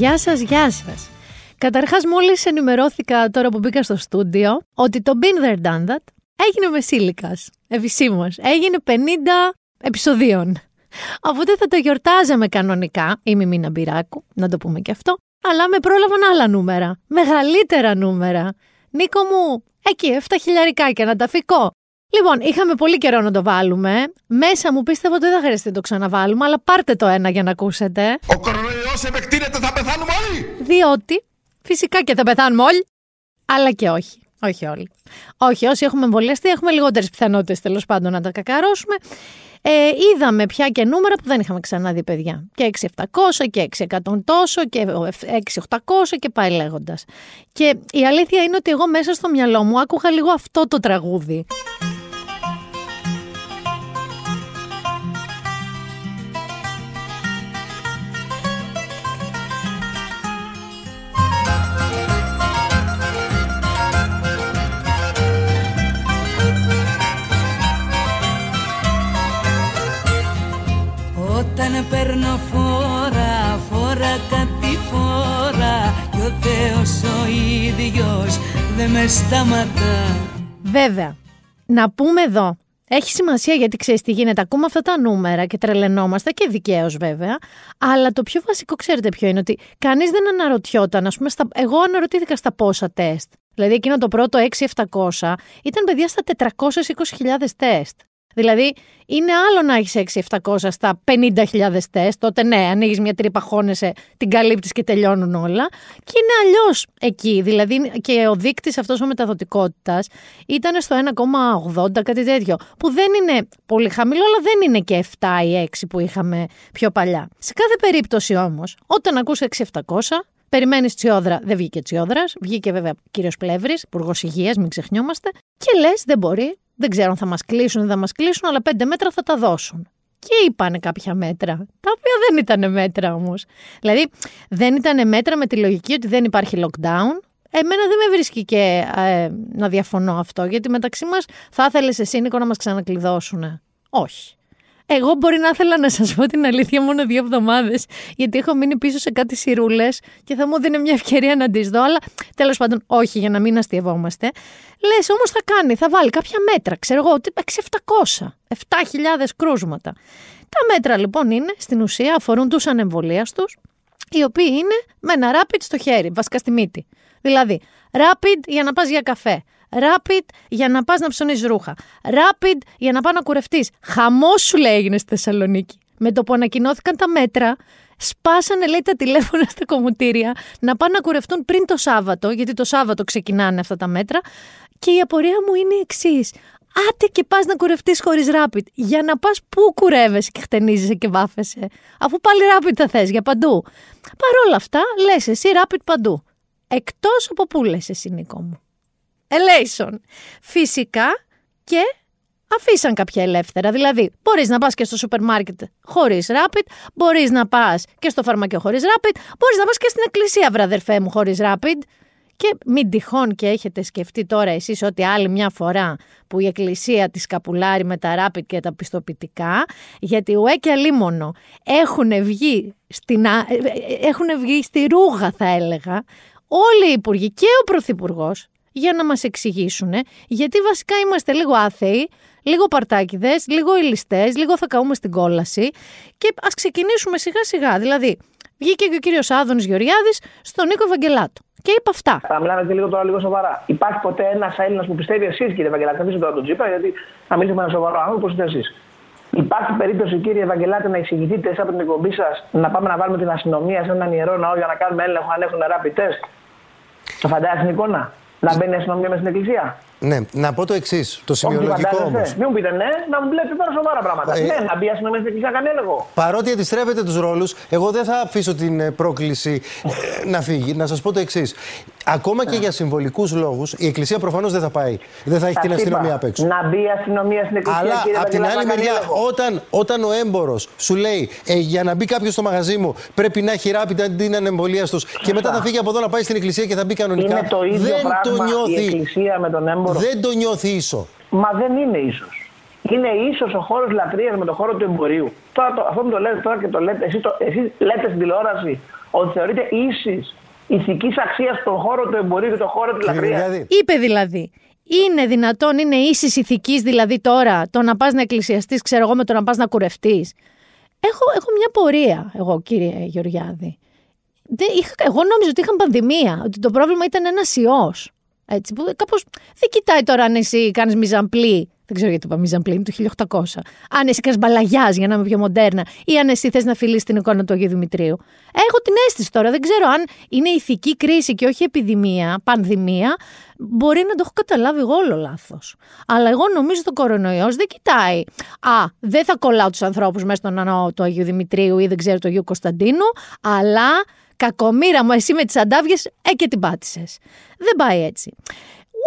Γεια σας, γεια σας. Καταρχάς μόλις ενημερώθηκα τώρα που μπήκα στο στούντιο ότι το Been There Done That έγινε μεσήλικας, επισήμως. Έγινε 50 επεισοδίων. Οπότε θα το γιορτάζαμε κανονικά, η Μιμίνα Μπυράκου, να το πούμε και αυτό, αλλά με πρόλαβαν άλλα νούμερα, μεγαλύτερα νούμερα. Νίκο μου, εκεί 7 χιλιαρικάκια να τα φύκω. Λοιπόν, είχαμε πολύ καιρό να το βάλουμε. Μέσα μου πίστευα ότι δεν θα χρειαστεί να το ξαναβάλουμε, αλλά πάρτε το ένα για να ακούσετε. Ο κορονοϊός επεκτείνεται, θα πεθάνουμε όλοι! Διότι φυσικά και θα πεθάνουμε όλοι, αλλά και όχι. Όχι όλοι. Όχι, όσοι έχουμε εμβολιαστεί, έχουμε λιγότερες πιθανότητες τέλος πάντων να τα κακαρώσουμε. Ε, είδαμε πια και νούμερα που δεν είχαμε ξαναδεί, παιδιά. Και 6.700 και 6.100 τόσο και 6.800 και πάει λέγοντας. Και η αλήθεια είναι ότι εγώ μέσα στο μυαλό μου άκουγα λίγο αυτό το τραγούδι. Σταματά Βέβαια, να πούμε εδώ, έχει σημασία γιατί ξέρεις τι γίνεται. Ακούμε αυτά τα νούμερα και τρελαινόμαστε και δικαίως βέβαια. Αλλά το πιο βασικό, ξέρετε ποιο είναι, ότι κανείς δεν αναρωτιόταν. Ας πούμε, στα... Εγώ αναρωτήθηκα στα πόσα τεστ. Δηλαδή, εκείνο το πρώτο 6-700 ήταν παιδιά στα 420.000 τεστ. Δηλαδή, είναι άλλο να έχεις 6-700 στα 50.000 τεστ. Τότε ναι, ανοίγεις μια τρύπα, χώνεσαι, την καλύπτεις και τελειώνουν όλα. Και είναι αλλιώς εκεί. Δηλαδή, και ο δείκτης αυτός ο μεταδοτικότητας ήταν στο 1,80, κάτι τέτοιο. Που δεν είναι πολύ χαμηλό, αλλά δεν είναι και 7 ή 6 που είχαμε πιο παλιά. Σε κάθε περίπτωση όμως, όταν ακούς 6-700, Περιμένεις τσιόδρα, δεν βγήκε τσιόδρας. Βγήκε βέβαια κύριος Πλεύρης, υπουργός υγείας, μην ξεχνιόμαστε. Και λες, δεν μπορεί, δεν ξέρω αν θα μας κλείσουν ή δεν θα μας κλείσουν, αλλά πέντε μέτρα θα τα δώσουν. Και είπανε κάποια μέτρα, τα οποία δεν ήταν μέτρα όμως. Δηλαδή, δεν ήταν μέτρα με τη λογική ότι δεν υπάρχει lockdown. Εμένα δεν με βρίσκει και ε, να διαφωνώ αυτό, γιατί μεταξύ μας θα ήθελες εσύ, Νίκο, να μας ξανακλειδώσουν. Όχι. Εγώ μπορεί να ήθελα να σας πω την αλήθεια μόνο δύο εβδομάδες, γιατί έχω μείνει πίσω σε κάτι σιρούλες και θα μου δίνει μια ευκαιρία να τις δω. Αλλά τέλος πάντων, όχι, για να μην αστειευόμαστε. Λες όμως θα κάνει, θα βάλει κάποια μέτρα, ξέρω εγώ, 6-700, 7.000 κρούσματα. Τα μέτρα λοιπόν είναι, στην ουσία, αφορούν τους ανεμβολίαστου, οι οποίοι είναι με ένα rapid στο χέρι, βασικά στη μύτη. Δηλαδή, rapid για να πας για καφέ. Rapid για να πας να ψωνίσει ρούχα. Rapid για να πά να κουρευτείς. Χαμός σου λέει έγινε στη Θεσσαλονίκη. Με το που ανακοινώθηκαν τα μέτρα, σπάσανε λέει τα τηλέφωνα στα κομμωτήρια να πάνε να κουρευτούν πριν το Σάββατο, γιατί το Σάββατο ξεκινάνε αυτά τα μέτρα. Και η απορία μου είναι η εξής. Άτε και πας να κουρευτείς χωρίς rapid. Για να πας πού κουρεύεσαι και χτενίζεσαι και βάφεσαι; Αφού πάλι rapid θα θες για παντού. Παρ' όλα αυτά, λες εσύ rapid παντού. Εκτός από πού λες εσύ, Νίκο μου. Elation. Φυσικά και αφήσαν κάποια ελεύθερα. Δηλαδή, μπορείς να πας και στο σούπερ μάρκετ χωρίς rapid, μπορείς να πας και στο φαρμακείο χωρίς rapid, μπορείς να πας και στην εκκλησία, βραδερφέ μου, χωρίς rapid. Και μην τυχόν και έχετε σκεφτεί τώρα εσείς ότι άλλη μια φορά που η εκκλησία τη καπουλάρει με τα rapid και τα πιστοποιητικά, γιατί ουέ και αλίμονο έχουν βγει, στην, ε, ε, έχουν βγει στη ρούγα θα έλεγα, όλοι οι υπουργοί και ο πρωθυπουργός για να μας εξηγήσουν, γιατί βασικά είμαστε λίγο άθεοι, λίγο παρτάκιδες, λίγο ηλιστές, λίγο θα καούμε στην κόλαση και ας ξεκινήσουμε σιγά σιγά. Δηλαδή, βγήκε και ο κύριος Άδωνης Γεωργιάδης στον Νίκο Ευαγγελάτο. Και είπα αυτά. Θα μιλάμε και λίγο τώρα λίγο σοβαρά. Υπάρχει ποτέ ένας Έλληνας που πιστεύει εσείς, κύριε Ευαγγελάτη, να μιλήσουμε τώρα τον Τζίπρα, γιατί θα μιλήσουμε με ένα σοβαρό άνθρωπο όπω είστε εσείς. Υπάρχει περίπτωση, κύριε Ευαγγελάτη, να εξηγηθείτε εσεί από την εκπομπή σας να πάμε να βάλουμε την αστυνομία σε έναν ιερό ναό για να κάνουμε έλεγχο αν έχουν rapid test; Το φαντάζεστε την εικόνα να μπαίνει η αστυνομία μέσα στην εκκλησία. Ναι, να πω το εξής, το σημειολογικό όμως. Μην μου πείτε ναι, να μου λέτε τώρα σοβαρά πράγματα. Ε, ναι, να μπει η αστυνομία στην εκκλησία, κάνει έλεγχο. Παρότι αντιστρέφετε τους ρόλους, εγώ δεν θα αφήσω την ε, πρόκληση ε, να φύγει. Να σας πω το εξής. Ακόμα και για συμβολικούς λόγους, η εκκλησία προφανώς δεν θα πάει. Δεν θα έχει την αστυνομία απ' έξω. Να μπει η αστυνομία στην εκκλησία. Αλλά κύριε απ' την άλλη μεριά, όταν, όταν ο έμπορος σου λέει ε, για να μπει κάποιος στο μαγαζί μου πρέπει να έχει ράπιτα την ανεμβολία τους και μετά θα φύγει από εδώ να πάει στην εκκλησία και θα μπει κανονικά. Είναι το ίδιο δεν πράγμα το νιώθει. η εκκλησία με τον έμπορο. Δεν το νιώθει ίσο. Μα δεν είναι ίσω. είναι ίσος ο χώρος λατρείας με το χώρο του εμπορίου. Τώρα, το, αυτό που το λέτε τώρα και το λέτε, εσείς, το, εσείς λέτε στην τηλεόραση ότι θεωρείτε ίσης ηθικής αξίας στον χώρο του εμπορίου και τον χώρο της λατρείας. Είπε δηλαδή. Είναι δυνατόν, είναι ίσης ηθικής δηλαδή τώρα το να πας να εκκλησιαστείς, ξέρω εγώ, με το να πας να κουρευτείς. Έχω, έχω μια πορεία, εγώ κύριε Γεωργιάδη. Δεν, είχα, εγώ νόμιζα ότι είχαν πανδημία, ότι το πρόβλημα ήταν ένας ιός. Έτσι, που κάπως δεν κοιτάει τώρα αν εσύ κάνεις μιζαμπλή δεν ξέρω γιατί το είπα μιζαμπλήν, του 1800. Αν εσύ κάνει μπαλαγιάς για να είμαι πιο μοντέρνα, ή αν εσύ θες να φιλήσει την εικόνα του Αγίου Δημητρίου. Έχω την αίσθηση τώρα, δεν ξέρω αν είναι ηθική κρίση και όχι επιδημία, πανδημία. Μπορεί να το έχω καταλάβει εγώ όλο λάθος. Αλλά εγώ νομίζω το κορονοϊός δεν κοιτάει. Α, δεν θα κολλάω τους ανθρώπους μέσα στον ανώ του Αγίου Δημητρίου ή δεν ξέρω του Αγίου Κωνσταντίνου, αλλά κακομήρα μου, εσύ με τις αντάβιε, ε και την πάτησες. Δεν πάει έτσι.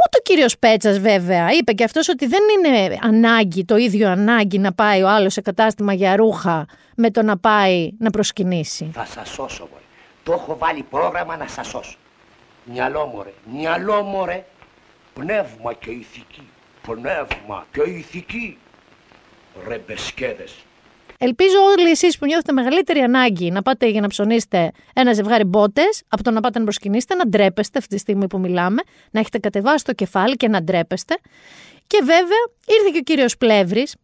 Ούτε ο κύριος Πέτσας, βέβαια, είπε και αυτός ότι δεν είναι ανάγκη, το ίδιο ανάγκη να πάει ο άλλος σε κατάστημα για ρούχα με το να πάει να προσκυνήσει. Θα σας σώσω, μωρέ. Το έχω βάλει πρόγραμμα να σας σώσω. Μυαλό, μωρέ. Μυαλό, μωρέ. Πνεύμα και ηθική. Πνεύμα και ηθική. Ρεμπεσκέδες. Ελπίζω όλοι εσείς που νιώθετε μεγαλύτερη ανάγκη να πάτε για να ψωνίσετε ένα ζευγάρι μπότες, από το να πάτε να προσκυνήσετε, να ντρέπεστε αυτή τη στιγμή που μιλάμε, να έχετε κατεβάσει το κεφάλι και να ντρέπεστε. Και βέβαια ήρθε και ο κύριος Πλεύρης,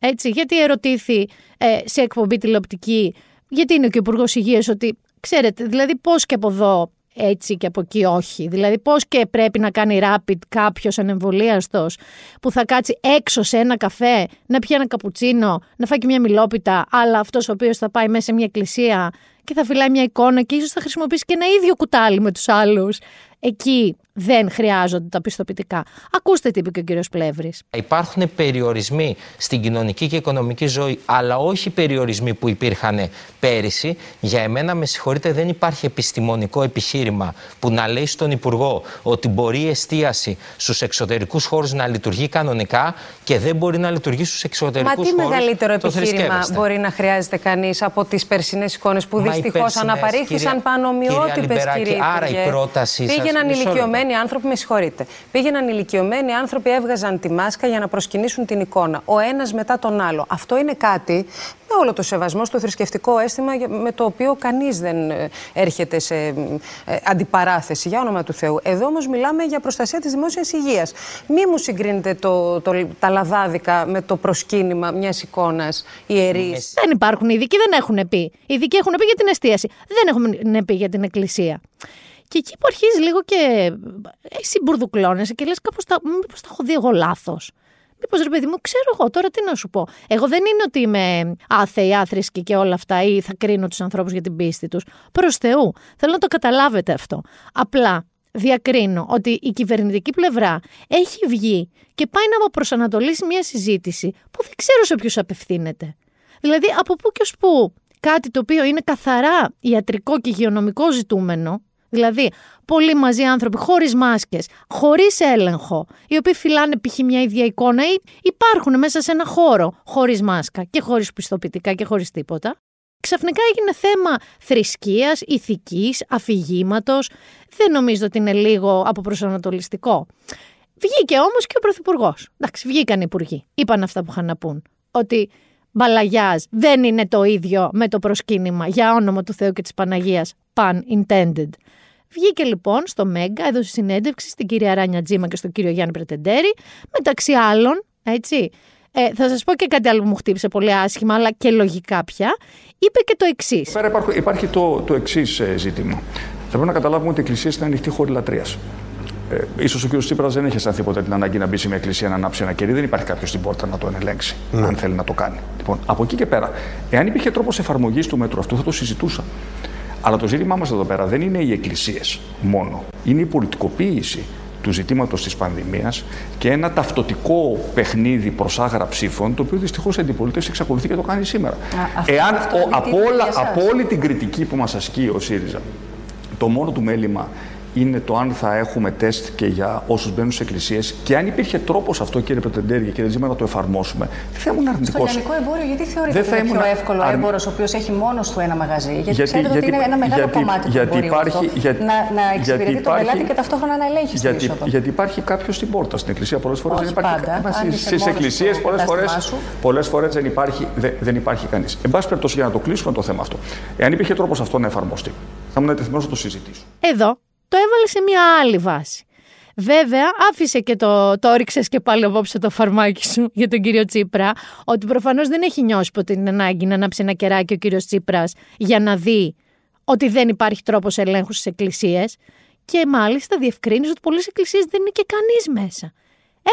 έτσι, γιατί ερωτήθη ε, σε εκπομπή τηλεοπτική, γιατί είναι και ο Υπουργός Υγείας, ότι ξέρετε, δηλαδή πώς και από εδώ έτσι και από εκεί όχι. Δηλαδή πώς και πρέπει να κάνει rapid κάποιος ανεμβολίαστος που θα κάτσει έξω σε ένα καφέ, να πιει ένα καπουτσίνο, να φάει και μια μιλόπιτα, αλλά αυτός ο οποίος θα πάει μέσα σε μια εκκλησία και θα φυλάει μια εικόνα και ίσως θα χρησιμοποιήσει και ένα ίδιο κουτάλι με τους άλλους. Εκεί δεν χρειάζονται τα πιστοποιητικά. Ακούστε τι είπε και ο κύριος Πλεύρης. Υπάρχουν περιορισμοί στην κοινωνική και οικονομική ζωή, αλλά όχι περιορισμοί που υπήρχαν πέρυσι. Για εμένα, με συγχωρείτε, δεν υπάρχει επιστημονικό επιχείρημα που να λέει στον Υπουργό ότι μπορεί η εστίαση στους εξωτερικούς χώρους να λειτουργεί κανονικά και δεν μπορεί να λειτουργεί στους εξωτερικούς χώρου. Μα τι μεγαλύτερο επιχείρημα μπορεί να χρειάζεται κανείς από τις περσινές εικόνες που δυστυχώς αναπαρήχθησαν πάνω ομοιότυπε, κύριε Άρα η πρότασή σας. Πήγαιναν ηλικιωμένοι άνθρωποι, με συγχωρείτε. Πήγαιναν ηλικιωμένοι άνθρωποι, έβγαζαν τη μάσκα για να προσκυνήσουν την εικόνα. Ο ένας μετά τον άλλο. Αυτό είναι κάτι με όλο το σεβασμό στο θρησκευτικό αίσθημα με το οποίο κανείς δεν ε, έρχεται σε ε, αντιπαράθεση, για όνομα του Θεού. Εδώ όμως μιλάμε για προστασία της δημόσιας υγείας. Μη μου συγκρίνετε το, το, τα λαδάδικα με το προσκύνημα μιας εικόνας ιερής. Δεν υπάρχουν ειδικοί, δεν έχουν πει. Οι ειδικοί έχουν πει για την εστίαση. Δεν έχουν πει για την εκκλησία. Και εκεί που αρχίζει λίγο και εσύ μπουρδουκλώνεσαι και λες κάπως τα, μήπως τα έχω δει εγώ λάθος. Μήπως ρε παιδί μου, ξέρω εγώ τώρα τι να σου πω. Εγώ δεν είναι ότι είμαι άθεη, άθρησκη και όλα αυτά ή θα κρίνω τους ανθρώπους για την πίστη τους. Προς Θεού. Θέλω να το καταλάβετε αυτό. Απλά διακρίνω ότι η κυβερνητική πλευρά έχει βγει και πάει να προσανατολίσει μια συζήτηση που δεν ξέρω σε ποιους απευθύνεται. Δηλαδή, από πού και ως πού κάτι το οποίο είναι καθαρά ιατρικό και υγειονομικό ζητούμενο, Δηλαδή, πολλοί μαζί άνθρωποι χωρίς μάσκες, χωρίς έλεγχο, οι οποίοι φυλάνε π.χ. μια ίδια εικόνα ή υπάρχουν μέσα σε ένα χώρο χωρίς μάσκα και χωρίς πιστοποιητικά και χωρίς τίποτα. Ξαφνικά έγινε θέμα θρησκείας, ηθικής, αφηγήματος. Δεν νομίζω ότι είναι λίγο αποπροσανατολιστικό. Βγήκε όμως και ο Πρωθυπουργός. Εντάξει, βγήκαν οι υπουργοί. Είπαν αυτά που είχαν να πούν. Ότι μπαλαγιάζ δεν είναι το ίδιο με το προσκύνημα για όνομα του Θεού και της Παναγίας, pun intended. Βγήκε λοιπόν στο Μέγκα, έδωσε συνέντευξη στην κυρία Ράνια Τζίμα και στον κύριο Γιάννη Πρετεντέρη, μεταξύ άλλων, έτσι. Ε, θα σας πω και κάτι άλλο που μου χτύπησε πολύ άσχημα, αλλά και λογικά πια. Είπε και το εξής. Πέρα υπάρχει, υπάρχει το, το εξής ε, ζήτημα. Θα πρέπει να καταλάβουμε ότι η Εκκλησία είναι ανοιχτή χώρη λατρείας. Ε, ίσως ο κ. Τσίπρας δεν έχει αισθανθεί ποτέ την ανάγκη να μπει σε μια εκκλησία να ανάψει ένα κερί. Δεν υπάρχει κάποιος στην πόρτα να το ελέγξει, ναι. αν θέλει να το κάνει. Λοιπόν, από εκεί και πέρα, εάν υπήρχε τρόπος εφαρμογής του μέτρου αυτού, θα το συζητούσα. Αλλά το ζήτημά μας εδώ πέρα δεν είναι οι εκκλησίες μόνο. Είναι η πολιτικοποίηση του ζητήματος της πανδημίας και ένα ταυτοτικό παιχνίδι προς άγρα ψήφων, το οποίο δυστυχώς η αντιπολίτευση εξακολουθεί και το κάνει σήμερα. Εάν από, όλα, από όλη την κριτική που μας ασκεί ο ΣΥΡΙΖΑ, το μόνο του μέλημα είναι το αν θα έχουμε τεστ και για όσους μπαίνουν σε εκκλησίες και αν υπήρχε τρόπος αυτό, κύριε Πρετεντέρη και κύριε Τζίμα, να το εφαρμόσουμε. Δεν θα ήμουν αρνητικός. Στο λιανικό εμπόριο, γιατί θεωρείτε ότι είναι πιο εύκολο αρ... έμπορος ο οποίος έχει μόνος του ένα μαγαζί; Γιατί, γιατί ξέρετε γιατί, ότι είναι ένα μεγάλο γιατί, κομμάτι γιατί του εμπορίου υπάρχει, αυτό, για, να, να εξυπηρετεί τον πελάτη και ταυτόχρονα να ελέγχει γιατί, την είσοδο. Γιατί υπάρχει κάποιος στην πόρτα στην εκκλησία. Πολλές φορές δεν υπάρχει. Στι εκκλησίες πολλές φορέ δεν υπάρχει κανείς. Εν πάση περιπτώσει, για να το κλείσουμε το θέμα αυτό. Εάν υπήρχε τρόπος αυτό να εφαρμοστεί, θα ήμουν έτοιμο να το συζητήσω. Εδώ το έβαλε σε μια άλλη βάση. Βέβαια, άφησε και το, το όριξες και πάλι απόψε το φαρμάκι σου για τον κύριο Τσίπρα, ότι προφανώς δεν έχει νιώσει ποτέ την ανάγκη να ανάψει ένα κεράκι ο κύριος Τσίπρας για να δει ότι δεν υπάρχει τρόπος ελέγχου στις εκκλησίες. Και μάλιστα διευκρίνησε ότι πολλές εκκλησίες δεν είναι και κανείς μέσα.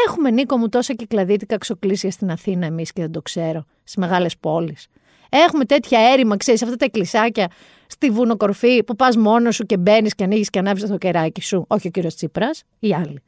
Έχουμε, Νίκο μου, τόσα κυκλαδίτικα ξοκλήσια στην Αθήνα, εμείς και δεν το ξέρω, στις μεγάλες πόλεις. Έχουμε τέτοια έρημα, ξέρεις, αυτά τα εκκλησάκια στη βουνοκορφή που πας μόνος σου και μπαίνεις και ανοίγεις και ανάβει το κεράκι σου. Όχι ο κύριος Τσίπρας, οι άλλοι.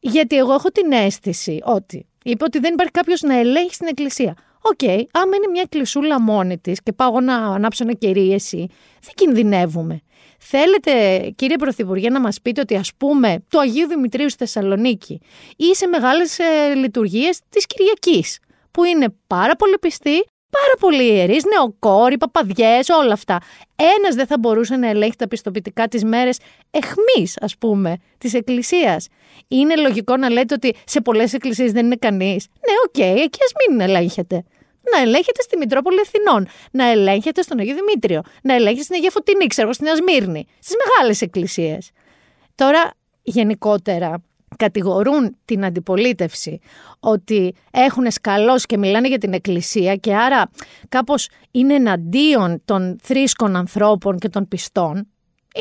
Γιατί εγώ έχω την αίσθηση ότι είπε ότι δεν υπάρχει κάποιος να ελέγχει στην εκκλησία. OK, okay, άμα είναι μια εκκλησούλα μόνη της και πάω να ανάψω ένα κερί εσύ, δεν κινδυνεύουμε. Θέλετε, κύριε Πρωθυπουργέ, να μας πείτε ότι ας πούμε το Αγίου Δημητρίου στη Θεσσαλονίκη ή σε μεγάλες λειτουργίες της Κυριακής, που είναι πάρα πολλοί πιστοί, πάρα πολλοί ιερείς, νεωκόροι, παπαδιές, όλα αυτά. Ένας δεν θα μπορούσε να ελέγχει τα πιστοποιητικά τις μέρες αιχμής, ας πούμε, της Εκκλησίας. Είναι λογικό να λέτε ότι σε πολλές εκκλησίες δεν είναι κανείς. Ναι, OK, okay, εκεί ας μην ελέγχετε. Να ελέγχετε στη Μητρόπολη Αθηνών, να ελέγχετε στον Αγίο Δημήτριο, να ελέγχετε στην Αγία Φωτεινή, ξέρω, στη Νέα Σμύρνη, στις μεγάλες εκκλησίες. Τώρα, γενικότερα, κατηγορούν την αντιπολίτευση ότι έχουν σκαλώσει και μιλάνε για την εκκλησία και άρα κάπως είναι εναντίον των θρήσκων ανθρώπων και των πιστών,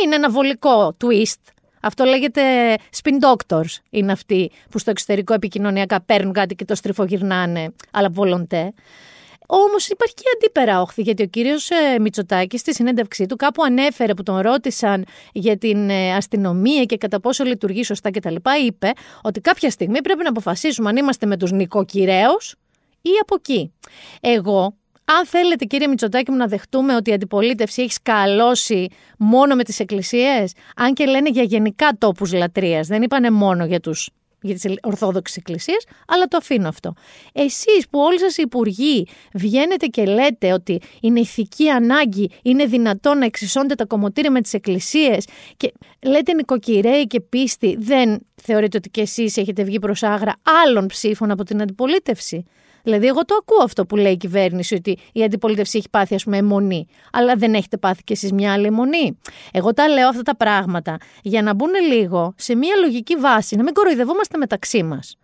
είναι ένα βολικό twist. Αυτό λέγεται spin doctors είναι αυτοί που στο εξωτερικό επικοινωνιακά παίρνουν κάτι και το στριφογυρνάνε, αλλά βολοντέ. Όμως υπάρχει και αντίπερα όχθη, γιατί ο κύριος ε, Μητσοτάκης στη συνέντευξή του κάπου ανέφερε που τον ρώτησαν για την ε, αστυνομία και κατά πόσο λειτουργεί σωστά κτλ. Είπε ότι κάποια στιγμή πρέπει να αποφασίσουμε αν είμαστε με τους νοικοκυρέους ή από εκεί. Εγώ αν θέλετε κύριε Μητσοτάκη μου να δεχτούμε ότι η αντιπολίτευση έχει σκαλώσει μόνο με τις εκκλησίες, αν και λένε για γενικά τόπους λατρείας, δεν είπανε μόνο για τους για τις Ορθόδοξες Εκκλησίες, αλλά το αφήνω αυτό. Εσείς που όλοι σας οι υπουργοί βγαίνετε και λέτε ότι είναι ηθική ανάγκη, είναι δυνατόν να εξισώνετε τα κομμωτήρια με τις εκκλησίες και λέτε νοικοκυρέοι και πίστη, δεν θεωρείτε ότι και εσείς έχετε βγει προς άγρα άλλων ψήφων από την αντιπολίτευση. Δηλαδή, εγώ το ακούω αυτό που λέει η κυβέρνηση, ότι η αντιπολίτευση έχει πάθει, ας πούμε, αιμονή. Αλλά δεν έχετε πάθει κι εσείς μια άλλη αιμονή. Εγώ τα λέω αυτά τα πράγματα για να μπουν λίγο σε μια λογική βάση, να μην κοροϊδευόμαστε μεταξύ μας.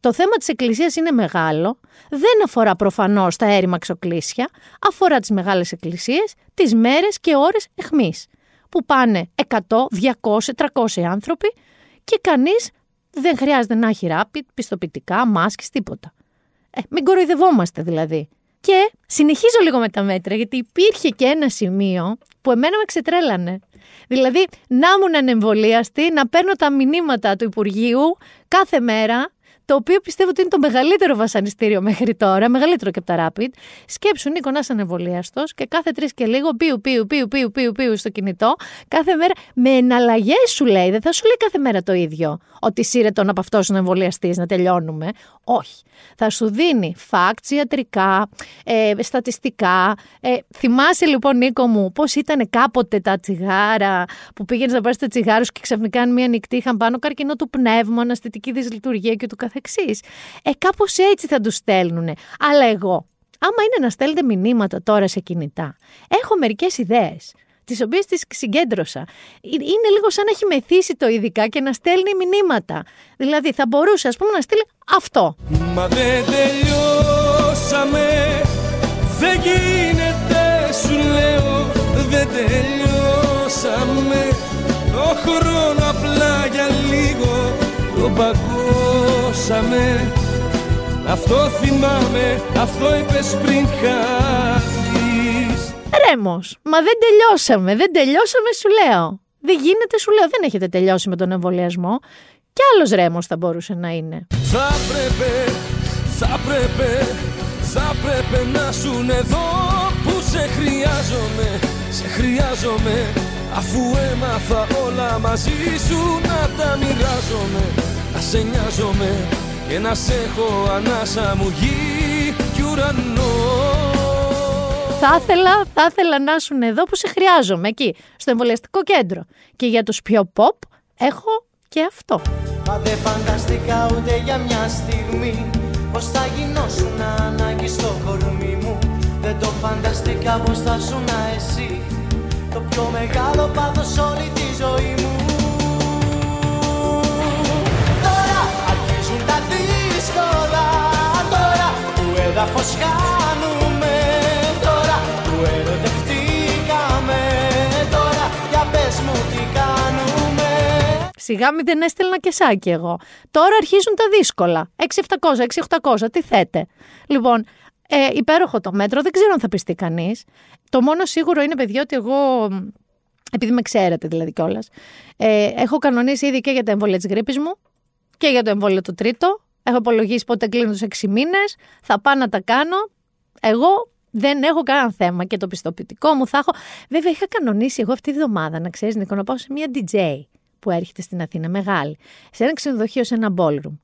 Το θέμα της Εκκλησίας είναι μεγάλο. Δεν αφορά προφανώς τα έρημα ξοκλήσια. Αφορά τις μεγάλες εκκλησίες, τις μέρες και ώρες εχμής. Που πάνε 100, 200, 300 άνθρωποι και κανείς δεν χρειάζεται να έχει ράπη, πιστοποιητικά, μάσκες, τίποτα. Ε, μην κοροϊδευόμαστε δηλαδή. Και συνεχίζω λίγο με τα μέτρα, γιατί υπήρχε και ένα σημείο που εμένα με ξετρέλανε. Δηλαδή, να ήμουν ανεμβολίαστη, να παίρνω τα μηνύματα του Υπουργείου κάθε μέρα το οποίο πιστεύω ότι είναι το μεγαλύτερο βασανιστήριο μέχρι τώρα, μεγαλύτερο και από τα Rapid. Σκέψου, Νίκο, να είσαι ανεβολίαστος και κάθε τρεις και λίγο πίου, πίου, πίου, πίου, πίου, πίου στο κινητό, κάθε μέρα με εναλλαγές σου λέει. Δεν θα σου λέει κάθε μέρα το ίδιο. Ότι σύρε τον από αυτός να εμβολιαστής, να τελειώνουμε. Όχι. Θα σου δίνει facts ιατρικά, ε, στατιστικά. Ε, θυμάσαι λοιπόν, Νίκο μου, πώς ήταν κάποτε τα τσιγάρα που πήγαινες να πάρεις τα τσιγάρου και ξαφνικά μία νυχτή είχαν πάνω καρκινό του πνεύμα, αναστητική δυσλειτουργία και του καθεξής. Ε, κάπως έτσι θα τους στέλνουν. Αλλά εγώ, άμα είναι να στέλνετε μηνύματα τώρα σε κινητά, έχω μερικές ιδέες τις οποίες τις συγκέντρωσα. Ε, είναι λίγο σαν να έχει μεθύσει το ειδικά και να στέλνει μηνύματα. Δηλαδή θα μπορούσε ας πούμε να στείλει αυτό. Μα δεν τελειώσαμε, δεν γίνεται σου λέω, δεν τελειώσαμε. Το χρόνο απλά για λίγο το παγώσαμε Αυτό θυμάμαι, αυτό είπες πριν χάθεις Ρέμος, μα δεν τελειώσαμε, δεν τελειώσαμε σου λέω. Δεν γίνεται σου λέω, δεν έχετε τελειώσει με τον εμβολιασμό. Κι άλλος Ρέμος θα μπορούσε να είναι. Θα πρέπει, θα πρέπει, θα πρέπει να σου εδώ Που σε χρειάζομαι, σε χρειάζομαι. Αφού έμαθα όλα μαζί σου να τα μοιράζομαι Να σε νοιάζομαι και να σε έχω ανάσα μου γη κι ουρανό θα ήθελα, θα ήθελα να ήσουν εδώ που σε χρειάζομαι, εκεί, στο εμβολιαστικό κέντρο. Και για τους πιο pop έχω και αυτό. Μα δεν φανταστήκα ούτε για μια στιγμή Πως θα γινώσουν ανάγκη στο κορμί μου Δεν το φανταστήκα πως θα ζουν εσύ Το πιο μεγάλο πάθος όλη τη ζωή μου δύσκολα Τώρα που έδαφος χάνουμε Τώρα που ερωτευτήκαμε Τώρα για πες μου τι κάνουμε Σιγά μην δεν έστελνα και σάκι εγώ. Τώρα αρχίζουν τα δύσκολα. 6-700, 6-800, τι θέτε. Λοιπόν, ε, υπέροχο το μέτρο, δεν ξέρω αν θα πιστεί κανείς. Το μόνο σίγουρο είναι, παιδιά, ότι εγώ. Επειδή με ξέρετε δηλαδή κιόλας. Ε, έχω κανονίσει ήδη και για τα εμβόλια της γρήπης μου και για το εμβόλιο το τρίτο. Έχω υπολογίσει πότε κλείνω τους 6 μήνες. Θα πάω να τα κάνω. Εγώ δεν έχω κανένα θέμα και το πιστοποιητικό μου θα έχω. Βέβαια, είχα κανονίσει εγώ αυτή τη βδομάδα, να ξέρεις, Νίκο, να πάω σε μια DJ που έρχεται στην Αθήνα, μεγάλη, σε ένα ξενοδοχείο, σε ένα ballroom.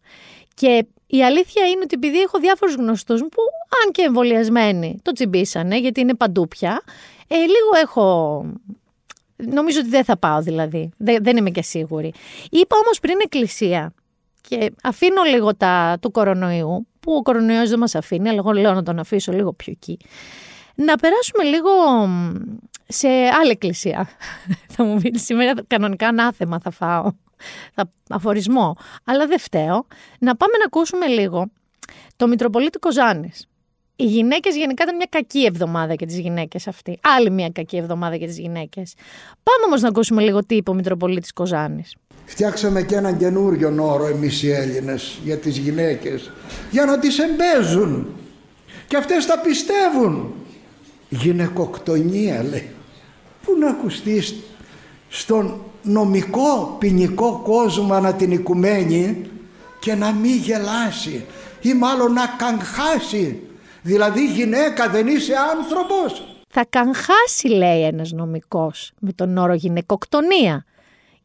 Και η αλήθεια είναι ότι επειδή έχω διάφορους γνωστούς μου που, αν και εμβολιασμένοι, το τσιμπήσανε, γιατί είναι παντού πια, ε, λίγο έχω. Νομίζω ότι δεν θα πάω δηλαδή. Δεν, δεν είμαι και σίγουρη. Είπα όμως πριν εκκλησία και αφήνω λίγο τα του κορονοϊού, που ο κορονοϊός δεν μας αφήνει, αλλά εγώ λέω να τον αφήσω λίγο πιο εκεί. Να περάσουμε λίγο σε άλλη εκκλησία. θα μου πείτε σήμερα κανονικά ανάθεμα θα φάω. Θα αφορισμό. Αλλά δεν φταίω. Να πάμε να ακούσουμε λίγο το Μητροπολίτη Κοζάνης. Οι γυναίκες γενικά ήταν μια κακή εβδομάδα για τις γυναίκες αυτή. Άλλη μια κακή εβδομάδα για τις γυναίκες. Πάμε όμως να ακούσουμε λίγο τι είπε ο Μητροπολίτης Κοζάνης. Φτιάξαμε και έναν καινούριο όρο εμείς οι Έλληνες για τις γυναίκες για να τις εμπέζουν και αυτές τα πιστεύουν γυναικοκτονία λέει Πού να ακουστείς στον νομικό ποινικό κόσμο να την οικουμένη και να μην γελάσει ή μάλλον να καγχάσει. Δηλαδή γυναίκα δεν είσαι άνθρωπος. Θα καγχάσει λέει ένας νομικός με τον όρο γυναικοκτονία.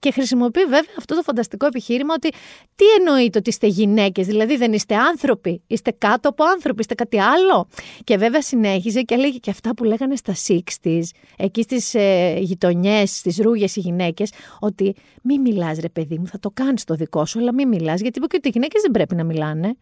Και χρησιμοποιεί βέβαια αυτό το φανταστικό επιχείρημα ότι τι εννοείται ότι είστε γυναίκες, δηλαδή δεν είστε άνθρωποι, είστε κάτω από άνθρωποι, είστε κάτι άλλο. Και βέβαια συνέχιζε και έλεγε και αυτά που λέγανε στα 60s, εκεί στις ε, γειτονιές, στις ρούγες οι γυναίκες, ότι μη μιλάς, ρε παιδί μου, θα το κάνεις το δικό σου, αλλά μη μιλάς, γιατί είπε και ότι οι γυναίκες δεν πρέπει να μιλάνε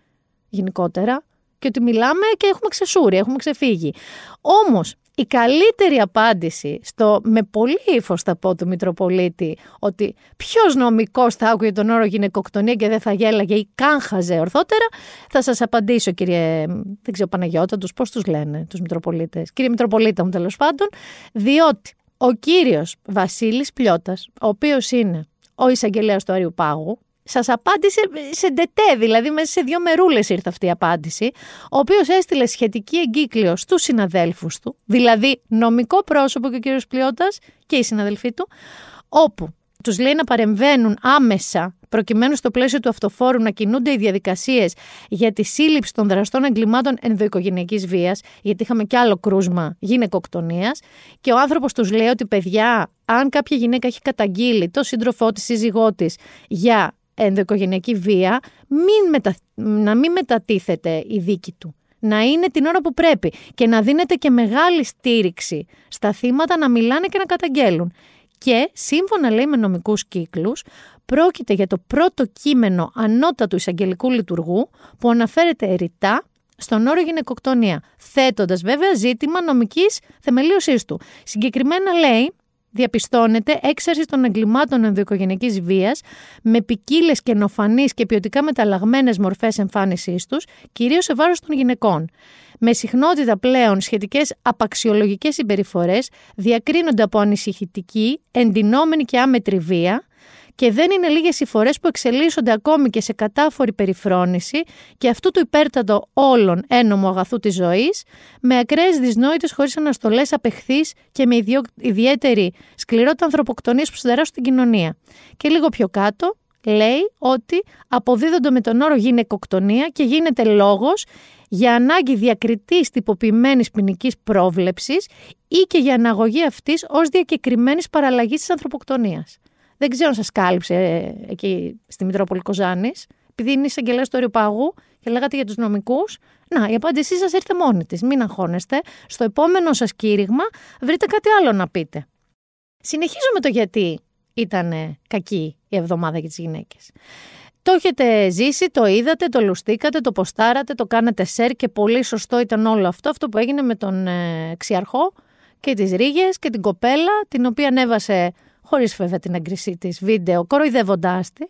γενικότερα και ότι μιλάμε και έχουμε ξεσούρει, έχουμε ξεφύγει. Όμως, η καλύτερη απάντηση στο με πολύ ύφος θα πω του Μητροπολίτη ότι ποιος νομικός θα άκουγε τον όρο γυναικοκτονία και δεν θα γέλαγε ή καν χαζε ορθότερα, θα σας απαντήσω, κύριε. Δεν ξέρω, Παναγιώτα, του πώς τους λένε τους Μητροπολίτες. Κύριε Μητροπολίτα μου, τέλος πάντων, διότι ο κύριος Βασίλης Πλιώτας, ο οποίος είναι ο εισαγγελέας του Αρείου Πάγου, Σας απάντησε σε ντετέ, δηλαδή μέσα σε δύο μερούλες ήρθε αυτή η απάντηση, ο οποίος έστειλε σχετική εγκύκλιο στους συναδέλφους του, δηλαδή νομικό πρόσωπο και ο κύριος Πλιώτας και οι συναδελφοί του, όπου τους λέει να παρεμβαίνουν άμεσα προκειμένου στο πλαίσιο του αυτοφόρου να κινούνται οι διαδικασίες για τη σύλληψη των δραστών εγκλημάτων ενδοοικογενειακής βίας, γιατί είχαμε κι άλλο κρούσμα γυναικοκτονίας. Και ο άνθρωπος τους λέει ότι, παιδιά, αν κάποια γυναίκα έχει καταγγείλει το σύντροφό της, σύζυγό της για ενδοοικογενειακή βία, μην μετα... να μην μετατίθεται η δίκη του. Να είναι την ώρα που πρέπει και να δίνεται και μεγάλη στήριξη στα θύματα να μιλάνε και να καταγγέλουν. Και σύμφωνα λέει με νομικούς κύκλους, πρόκειται για το πρώτο κείμενο ανώτατου εισαγγελικού λειτουργού που αναφέρεται ρητά στον όρο γυναικοκτονία, θέτοντας βέβαια ζήτημα νομικής θεμελίωσής του. Συγκεκριμένα λέει διαπιστώνεται έξαρση των εγκλημάτων ενδοοικογενειακή βίας με ποικίλες καινοφανείς και ποιοτικά μεταλλαγμένες μορφές εμφάνισής τους, κυρίως σε βάρος των γυναικών. Με συχνότητα πλέον σχετικές απαξιολογικές συμπεριφορές διακρίνονται από ανησυχητική, εντυνόμενη και άμετρη βία, και δεν είναι λίγες οι φορές που εξελίσσονται ακόμη και σε κατάφορη περιφρόνηση και αυτού του υπέρτατο όλων ένομου αγαθού της ζωής, με ακραίες δυσνόητες χωρίς αναστολές απεχθείς και με ιδιαίτερη σκληρότητα ανθρωποκτονίας που συνταράσσουν την κοινωνία. Και λίγο πιο κάτω, λέει ότι αποδίδονται με τον όρο γυναικοκτονία και γίνεται λόγος για ανάγκη διακριτής τυποποιημένης ποινικής πρόβλεψης ή και για αναγωγή αυτής ως διακεκριμένης παραλλαγής της ανθρωποκτονίας. Δεν ξέρω αν σας κάλυψε ε, εκεί στη Μητρόπολη Κοζάνης, επειδή είναι εισαγγελέας του Αριοπαγού και λέγατε για τους νομικούς. Να, η απάντησή σας ήρθε μόνη της, μην αγχώνεστε. Στο επόμενο σας κήρυγμα βρείτε κάτι άλλο να πείτε. Συνεχίζω με το γιατί ήταν κακή η εβδομάδα για τις γυναίκες. Το έχετε ζήσει, το είδατε, το λουστήκατε, το ποστάρατε, το κάνατε σερ και πολύ σωστό ήταν όλο αυτό, αυτό που έγινε με τον ε, Ξιαρχό και τις Ρίγες και την κοπέλα, την οποία ανέβασε, χωρίς βέβαια την έγκρισή της, βίντεο, κοροϊδεύοντάς τη,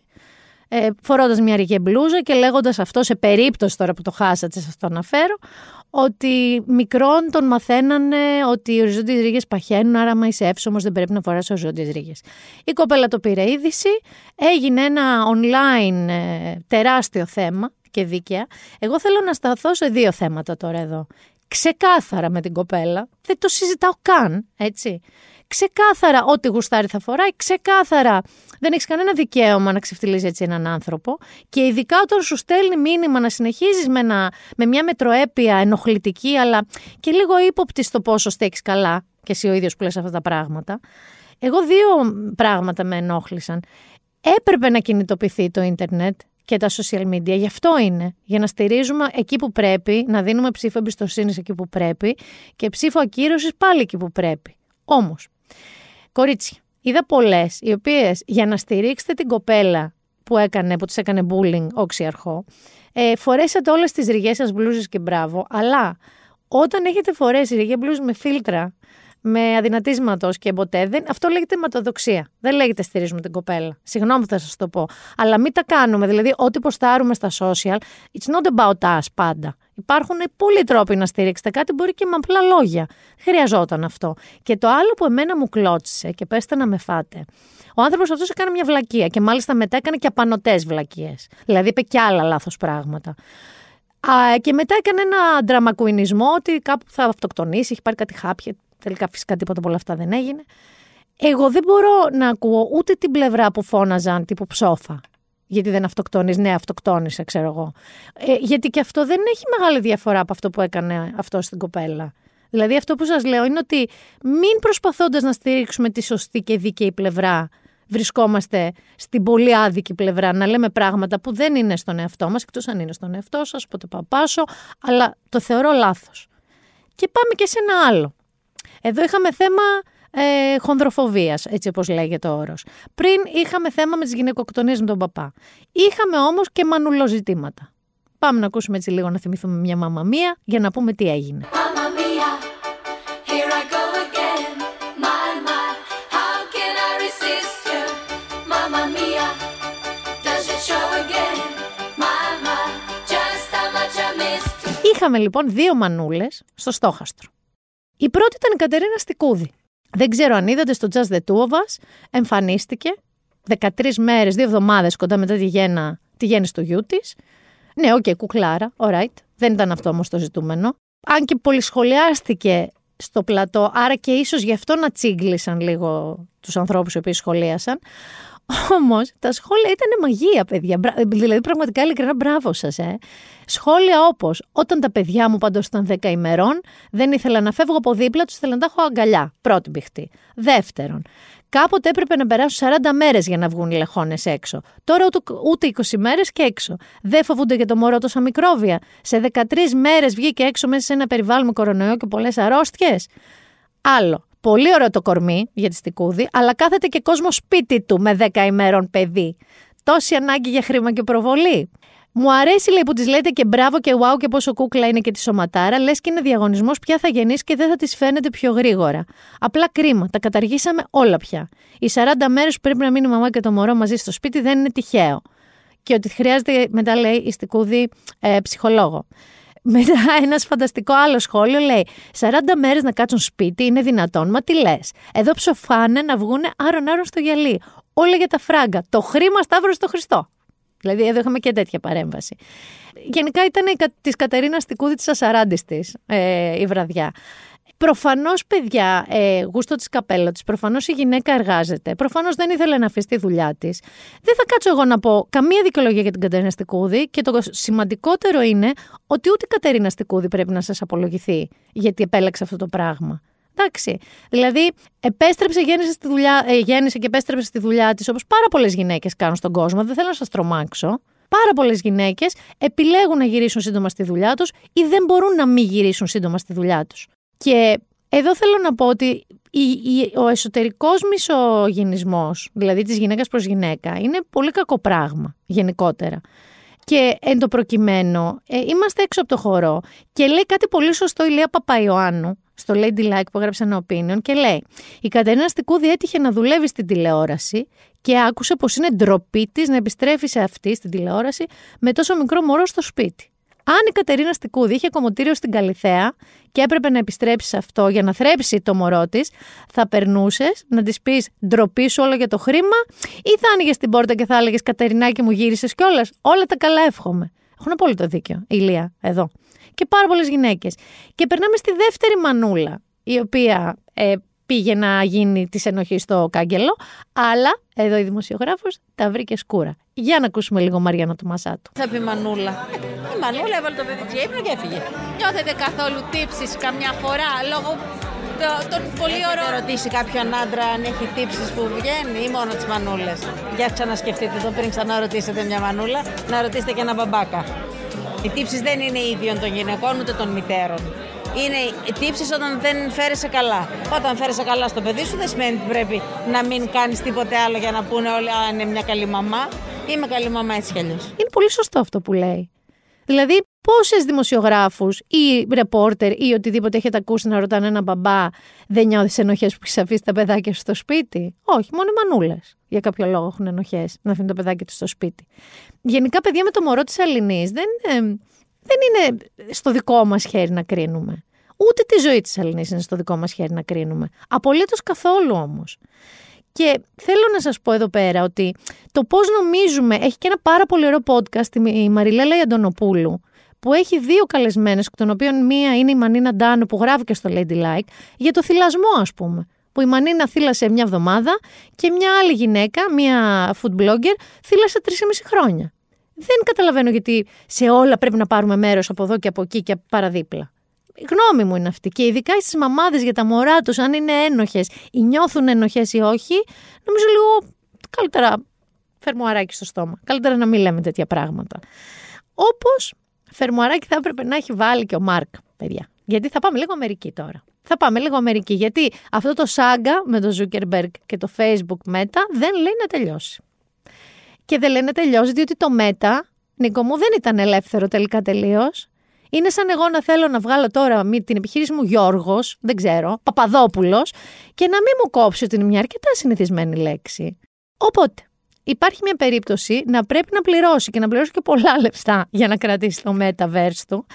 ε, φορώντας μια ρίγε μπλούζα και λέγοντας αυτό σε περίπτωση τώρα που το χάσατε, σας το αναφέρω, ότι μικρόν τον μαθαίνανε ότι οι οριζόντιες ρίγες παχαίνουν, άρα άμα είσαι εύσωμος δεν πρέπει να φοράς οριζόντιες ρίγες. Η κοπέλα το πήρε είδηση, έγινε ένα online ε, τεράστιο θέμα και δίκαια. Εγώ θέλω να σταθώ σε δύο θέματα τώρα εδώ. Ξεκάθαρα με την κοπέλα, δεν το συζητάω καν, έτσι ξεκάθαρα ό,τι γουστάρει θα φοράει, ξεκάθαρα δεν έχεις κανένα δικαίωμα να ξεφτυλίζει έτσι έναν άνθρωπο. Και ειδικά όταν σου στέλνει μήνυμα να συνεχίζεις με, με μια μετροέπεια ενοχλητική, αλλά και λίγο ύποπτη στο πόσο στέκεις καλά, και εσύ ο ίδιος που λες αυτά τα πράγματα. Εγώ δύο πράγματα με ενόχλησαν. Έπρεπε να κινητοποιηθεί το ίντερνετ και τα social media. Γι' αυτό είναι. Για να στηρίζουμε εκεί που πρέπει, να δίνουμε ψήφο εμπιστοσύνης εκεί που πρέπει και ψήφο ακύρωσης πάλι εκεί που πρέπει. Όμως, Κορίτσι, είδα πολλές, οι οποίες για να στηρίξετε την κοπέλα που, έκανε, που της έκανε bullying οξιαρχό, ε, φορέσατε όλες τις ρηγές σας μπλούζες και μπράβο, αλλά όταν έχετε φορέσει ρηγέ μπλούζ με φίλτρα, με αδυνατίσματος και ποτέ, δεν, αυτό λέγεται ματοδοξία. Δεν λέγεται στηρίζουμε την κοπέλα. Συγγνώμη που θα σας το πω. Αλλά μην τα κάνουμε. Δηλαδή, ό,τι ποστάρουμε στα social, it's not about us πάντα. Υπάρχουν πολλοί τρόποι να στηρίξετε κάτι, μπορεί και με απλά λόγια. Χρειαζόταν αυτό. Και το άλλο που εμένα μου κλώτσισε και πέστε να με φάτε. Ο άνθρωπος αυτός έκανε μια βλακεία και μάλιστα μετά έκανε και απανοτές βλακίες. Δηλαδή είπε και άλλα λάθος πράγματα. Α, και μετά έκανε ένα δραμακουινισμό ότι κάπου θα αυτοκτονήσει, έχει πάρει κάτι χάπια. Τελικά φυσικά τίποτα από όλα αυτά δεν έγινε. Εγώ δεν μπορώ να ακούω ούτε την πλευρά που φώναζαν τύπου ψόφα γιατί δεν αυτοκτόνεις, ναι αυτοκτόνησε ξέρω εγώ. Ε, γιατί και αυτό δεν έχει μεγάλη διαφορά από αυτό που έκανε αυτό στην κοπέλα. Δηλαδή αυτό που σας λέω είναι ότι μην προσπαθώντας να στηρίξουμε τη σωστή και δίκαιη πλευρά βρισκόμαστε στην πολύ άδικη πλευρά να λέμε πράγματα που δεν είναι στον εαυτό μας, εκτός αν είναι στον εαυτό σας, οπότε παπάσω, αλλά το θεωρώ λάθος. Και πάμε και σε ένα άλλο. Εδώ είχαμε θέμα ε, χονδροφοβίας, έτσι όπως λέγεται ο όρος. Πριν είχαμε θέμα με τις γυναικοκτονίες με τον παπά. Είχαμε όμως και μανουλοζητήματα. Πάμε να ακούσουμε έτσι λίγο να θυμηθούμε μια μαμαμία για να πούμε τι έγινε. Είχαμε λοιπόν δύο μανούλες στο στόχαστρο. Η πρώτη ήταν η Κατερίνα Στικούδη, δεν ξέρω αν είδατε στο Just the Two of Us, εμφανίστηκε 13 μέρες, δύο εβδομάδες κοντά μετά τη, γέννα, τη γέννηση του γιού της. Ναι, OK, okay, κουκλάρα, alright. Δεν ήταν αυτό όμως το ζητούμενο. Αν και πολυσχολιάστηκε στο πλατό, άρα και ίσως γι' αυτό να τσίγκλισαν λίγο τους ανθρώπους οι οποίοι σχολίασαν. Όμως τα σχόλια ήταν μαγεία, παιδιά. Δηλαδή, πραγματικά ειλικρινά μπράβο σας. Ε. Σχόλια όπως: Όταν τα παιδιά μου πάντω ήταν 10 ημερών, δεν ήθελα να φεύγω από δίπλα τους, ήθελα να τα έχω αγκαλιά. Πρώτη μπιχτή. Δεύτερον, κάποτε έπρεπε να περάσουν 40 μέρες για να βγουν οι λεχόνε έξω. Τώρα ούτε, ούτε 20 μέρες και έξω. Δεν φοβούνται για το μωρό τόσα μικρόβια. Σε 13 μέρες βγήκε έξω μέσα σε ένα περιβάλλον με κορονοϊό και πολλές αρρώστιες. Άλλο. Πολύ ωραίο το κορμί για τη Στικούδη, αλλά κάθεται και κόσμος σπίτι του με 10 ημέρων παιδί. Τόση ανάγκη για χρήμα και προβολή. Μου αρέσει λέει που της λέτε και μπράβο και wow και πόσο κούκλα είναι και τη σωματάρα. Λες και είναι διαγωνισμός ποια θα γεννήσει και δεν θα της φαίνεται πιο γρήγορα. Απλά κρίμα, τα καταργήσαμε όλα πια. Οι 40 μέρες που πρέπει να μείνει η μαμά και το μωρό μαζί στο σπίτι δεν είναι τυχαίο. Και ότι χρειάζεται, μετά λέει η Στικούδη, ε, ψυχολόγο. Μετά ένας φανταστικό άλλο σχόλιο λέει: 40 μέρες να κάτσουν σπίτι είναι δυνατόν. Μα τι λες. Εδώ ψοφάνε να βγούνε άρον-άρον στο γυαλί. Όλα για τα φράγκα. Το χρήμα σταύρος στο Χριστό. Δηλαδή, εδώ είχαμε και τέτοια παρέμβαση. Γενικά ήταν της Κατερίνας Στικούδη της Ασαράντη τη ε, η βραδιά. Προφανώς, παιδιά, ε, γούστο της καπέλα της. Προφανώς η γυναίκα εργάζεται. Προφανώς δεν ήθελε να αφήσει τη δουλειά της. Δεν θα κάτσω εγώ να πω καμία δικαιολογία για την Κατερίνα Στικούδη. Και το σημαντικότερο είναι ότι ούτε η Κατερίνα Στικούδη πρέπει να σας απολογηθεί γιατί επέλεξε αυτό το πράγμα. Εντάξει. Δηλαδή, επέστρεψε, γέννησε, στη δουλειά, ε, γέννησε και επέστρεψε στη δουλειά της όπως πάρα πολλές γυναίκες κάνουν στον κόσμο. Δεν θέλω να σας τρομάξω. Πάρα πολλές γυναίκες επιλέγουν να γυρίσουν σύντομα στη δουλειά τους ή δεν μπορούν να μην γυρίσουν σύντομα στη δουλειά τους. Και εδώ θέλω να πω ότι ο εσωτερικός μισογενισμός, δηλαδή της γυναίκας προς γυναίκα, είναι πολύ κακό πράγμα γενικότερα. Και εν το προκειμένου, ε, είμαστε έξω από το χώρο και λέει κάτι πολύ σωστό η Λέα Παπαϊωάννου, στο Lady Like που έγραψε ένα opinion και λέει «Η Κατερίνα Στικούδη έτυχε να δουλεύει στην τηλεόραση και άκουσε πως είναι ντροπή της να επιστρέφει σε αυτή στην τηλεόραση με τόσο μικρό μωρό στο σπίτι. Αν η Κατερίνα Στικούδη είχε κομμωτήριο στην Καλιθέα και έπρεπε να επιστρέψεις σε αυτό για να θρέψει το μωρό της, θα περνούσες να της πεις ντροπή σου όλο για το χρήμα, ή θα άνοιγες την πόρτα και θα έλεγες Κατερινάκη μου γύρισες κιόλας. Όλα τα καλά εύχομαι. Έχουν απόλυτο δίκιο. Η Λία, εδώ. Και πάρα πολλές γυναίκες. Και περνάμε στη δεύτερη μανούλα, η οποία ε, πήγε να γίνει της ενοχής στο κάγκελο, αλλά εδώ η δημοσιογράφος τα βρήκε σκούρα. Για να ακούσουμε λίγο Μαριάννα του Μασάτου. Θα πει Μανούλα. Η Μανούλα έβαλε το παιδί τη ύπνο και έφυγε. Νιώθετε καθόλου τύψεις καμιά φορά λόγω τον πολύ ωραίο. Θα ρωτήσει κάποιον άντρα αν έχει τύψεις που βγαίνει ή μόνο τις μανούλες; Για ξανασκεφτείτε το πριν ξαναρωτήσετε μια μανούλα, να ρωτήσετε και ένα μπαμπάκα. Οι τύψεις δεν είναι ίδιων των γυναικών ούτε των μητέρων είναι τύψεις όταν δεν φέρεσαι καλά. Όταν φέρεσαι καλά στο παιδί σου δεν σημαίνει ότι πρέπει να μην κάνεις τίποτε άλλο για να πούνε όλοι Α, είναι μια καλή μαμά. Είμαι καλή μαμά έτσι κι αλλιώς. Είναι πολύ σωστό αυτό που λέει. Δηλαδή, πόσες δημοσιογράφους ή ρεπόρτερ ή οτιδήποτε έχετε ακούσει να ρωτάνε ένα μπαμπά, δεν νιώθεις ενοχές που έχεις αφήσει τα παιδάκια σου στο σπίτι. Όχι, μόνο οι μανούλες. Για κάποιο λόγο έχουν ενοχές να αφήνουν τα παιδάκια τους στο σπίτι. Γενικά, παιδιά με το μωρό της Αλληνή δεν, ε, δεν είναι στο δικό μας χέρι να κρίνουμε. Ούτε τη ζωή της Ελληνής είναι στο δικό μας χέρι να κρίνουμε. Απολύτως καθόλου όμως. Και θέλω να σας πω εδώ πέρα ότι το πώς νομίζουμε, έχει και ένα πάρα πολύ ωραίο podcast η Μαριλέλα Ιαντονοπούλου, που έχει δύο καλεσμένες, εκ των οποίων μία είναι η Μανίνα Ντάνου που γράφει και στο Ladylike, για το θυλασμό ας πούμε. Που η Μανίνα θύλασε μια εβδομάδα και μια άλλη γυναίκα, μια food blogger, θύλασε τρεις χρόνια. Δεν καταλαβαίνω γιατί σε όλα πρέπει να πάρουμε μέρος από εδώ και από εκεί και παραδίπλα. Η γνώμη μου είναι αυτή. Και ειδικά στις μαμάδες για τα μωρά τους, αν είναι ένοχες ή νιώθουν ενοχέ ή όχι, νομίζω λίγο καλύτερα φερμουαράκι στο στόμα. Καλύτερα να μην λέμε τέτοια πράγματα. Όπως φερμουαράκι θα έπρεπε να έχει βάλει και ο Μάρκ, παιδιά. Γιατί θα πάμε λίγο Αμερική τώρα. Θα πάμε λίγο Αμερική. Γιατί αυτό το σάγκα με το Zuckerberg και το Facebook Meta δεν λέει να τελειώσει. Και δεν λέει να τελειώσει διότι το Meta, Νίκο μου, δεν ήταν ελεύθερο τελικά τελείως. Είναι σαν εγώ να θέλω να βγάλω τώρα την επιχείρηση μου Γιώργος, δεν ξέρω, Παπαδόπουλος, και να μην μου κόψει ότι είναι μια αρκετά συνηθισμένη λέξη. Οπότε, υπάρχει μια περίπτωση να πρέπει να πληρώσει και να πληρώσει και πολλά λεφτά για να κρατήσει το metaverse του.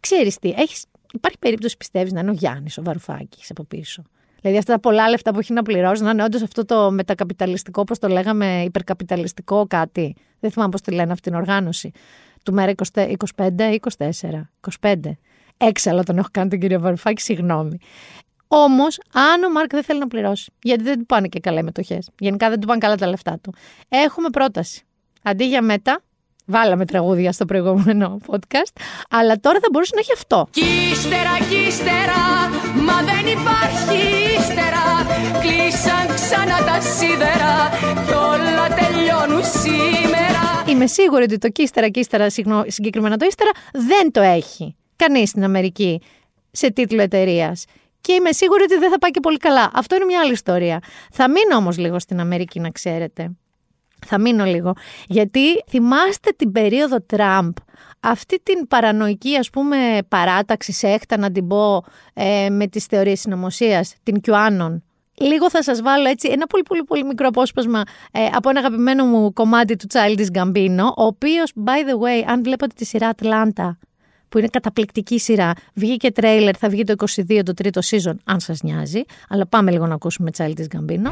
Ξέρεις τι, έχεις, υπάρχει περίπτωση πιστεύεις να είναι ο Γιάννης ο Βαρουφάκης από πίσω. Δηλαδή αυτά τα πολλά λεφτά που έχει να πληρώσει να είναι όντως αυτό το μετακαπιταλιστικό, όπως το λέγαμε, υπερκαπιταλιστικό κάτι. Δεν θυμάμαι πώς τη λένε αυτή την οργάνωση του μέρα 25, 24, 25. Έξαλλο τον έχω κάνει τον κύριο Βαρουφάκη, συγγνώμη. Όμως, αν ο Μάρκ δεν θέλει να πληρώσει, γιατί δεν του πάνε και καλά οι μετοχές. Γενικά δεν του πάνε καλά τα λεφτά του. Έχουμε πρόταση. Αντί για μέτα, βάλαμε τραγούδια στο προηγούμενο podcast, αλλά τώρα θα μπορούσε να έχει αυτό. Κύστερα, κύστερα, μα δεν υπάρχει ύστερα. Κλείσαν ξανά τα σίδερα κι όλα τελειώνουν σήμερα. Είμαι σίγουρη ότι το κύστερα και ύστερα, συγκεκριμένα το ύστερα, δεν το έχει κανείς στην Αμερική σε τίτλο εταιρείας. Και είμαι σίγουρη ότι δεν θα πάει και πολύ καλά. Αυτό είναι μια άλλη ιστορία. Θα μείνω όμως λίγο στην Αμερική, να ξέρετε. Θα μείνω λίγο. Γιατί θυμάστε την περίοδο Τραμπ, αυτή την παρανοϊκή ας πούμε παράταξη σέχτα να την πω ε, με τις θεωρίες συνωμοσίας, την QAnon, Λίγο θα σας βάλω έτσι ένα πολύ πολύ πολύ μικρό απόσπασμα ε, από ένα αγαπημένο μου κομμάτι του Childish Gambino, ο οποίος, by the way, αν βλέπατε τη σειρά Atlanta, που είναι καταπληκτική σειρά, βγήκε τρέιλερ, θα βγει το 22 το τρίτο season, αν σας νοιάζει, αλλά πάμε λίγο να ακούσουμε Childish Gambino.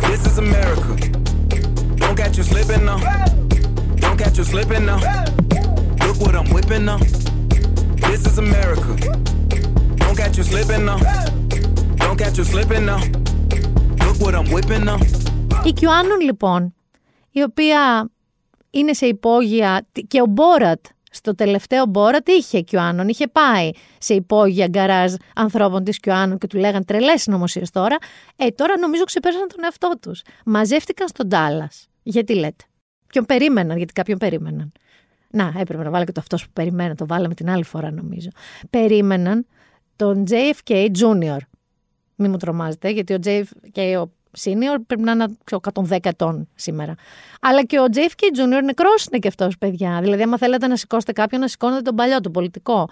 This is America. Don't catch you slipping now. Don't catch you slipping now. Look what I'm whipping now. This is America. Don't catch you slipping now. Don't catch you slipping now. Look what I'm whipping now. Η QAnon λοιπόν, η οποία είναι σε υπόγεια και ο Μπόρατ στο τελευταίο Μπόρατ είχε QAnon, είχε πάει σε υπόγεια γκαράζ ανθρώπων της QAnon και του λέγαν τρελές συνωμοσίες τώρα. Ε, τώρα νομίζω ξεπέρασαν τον εαυτό τους. Μαζεύτηκαν στον Τάλλας. Γιατί λέτε; Ποιον περίμεναν, γιατί κάποιον περίμεναν. Να, έπρεπε να βάλω και το αυτός που περιμένα, το βάλαμε την άλλη φορά νομίζω. Περίμεναν τον JFK Jr. Μην μου τρομάζετε, γιατί ο JFK ο senior πρέπει να είναι 110 ετών σήμερα. Αλλά και ο JFK Jr. νεκρός είναι και αυτός, παιδιά. Δηλαδή, άμα θέλετε να σηκώσετε κάποιον, να σηκώνετε τον παλιό, τον πολιτικό.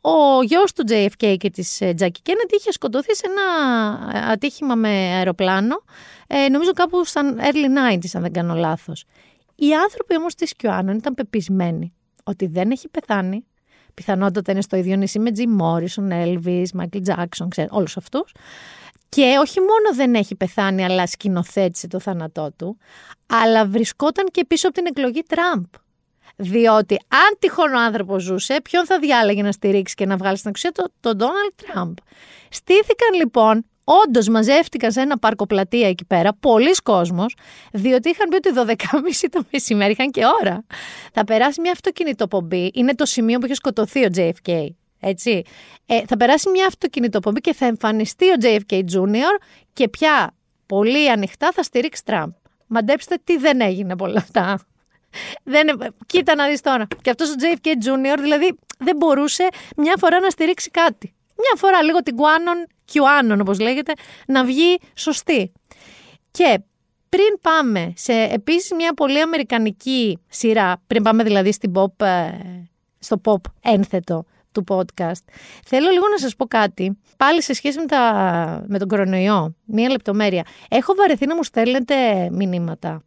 Ο γιος του JFK και της ε, Jackie Kennedy είχε σκοτωθεί σε ένα ε, ατύχημα με αεροπλάνο, ε, νομίζω κάπου στα early 90s, αν δεν κάνω λάθος. Οι άνθρωποι όμως της QAnon ήταν πεπισμένοι ότι δεν έχει πεθάνει. Πιθανότατα είναι στο ίδιο νησί με Jim Morrison, Elvis, Michael Jackson, ξέρω, όλους αυτούς. Και όχι μόνο δεν έχει πεθάνει, αλλά σκηνοθέτησε το θάνατό του, αλλά βρισκόταν και πίσω από την εκλογή Τραμπ. Διότι αν τυχόν ο άνθρωπος ζούσε, ποιον θα διάλεγε να στηρίξει και να βγάλει στην εξουσία, τον Ντόναλτ Τραμπ. Στήθηκαν λοιπόν Όντως μαζεύτηκαν σε ένα πάρκο-πλατεία εκεί πέρα, πολλοί κόσμοι, διότι είχαν πει ότι 12.30 το μεσημέρι είχαν και ώρα. Θα περάσει μια αυτοκινητοπομπή, είναι το σημείο που είχε σκοτωθεί ο JFK. Έτσι. Ε, θα περάσει μια αυτοκινητοπομπή και θα εμφανιστεί ο JFK Jr. και πια πολύ ανοιχτά θα στηρίξει Τραμπ. Μαντέψτε τι δεν έγινε από όλα αυτά. Δεν, κοίτα να δεις τώρα. Και αυτός ο JFK Jr. δηλαδή δεν μπορούσε μια φορά να στηρίξει κάτι. Μια φορά λίγο την Quanon QAnon όπως λέγεται, να βγει σωστή. Και πριν πάμε σε επίσης μια πολύ αμερικανική σειρά, πριν πάμε δηλαδή στην pop, ε, στο pop ένθετο του podcast, θέλω λίγο να σας πω κάτι, πάλι σε σχέση με, τα, με τον κορονοϊό, μία λεπτομέρεια. Έχω βαρεθεί να μου στέλνετε μηνύματα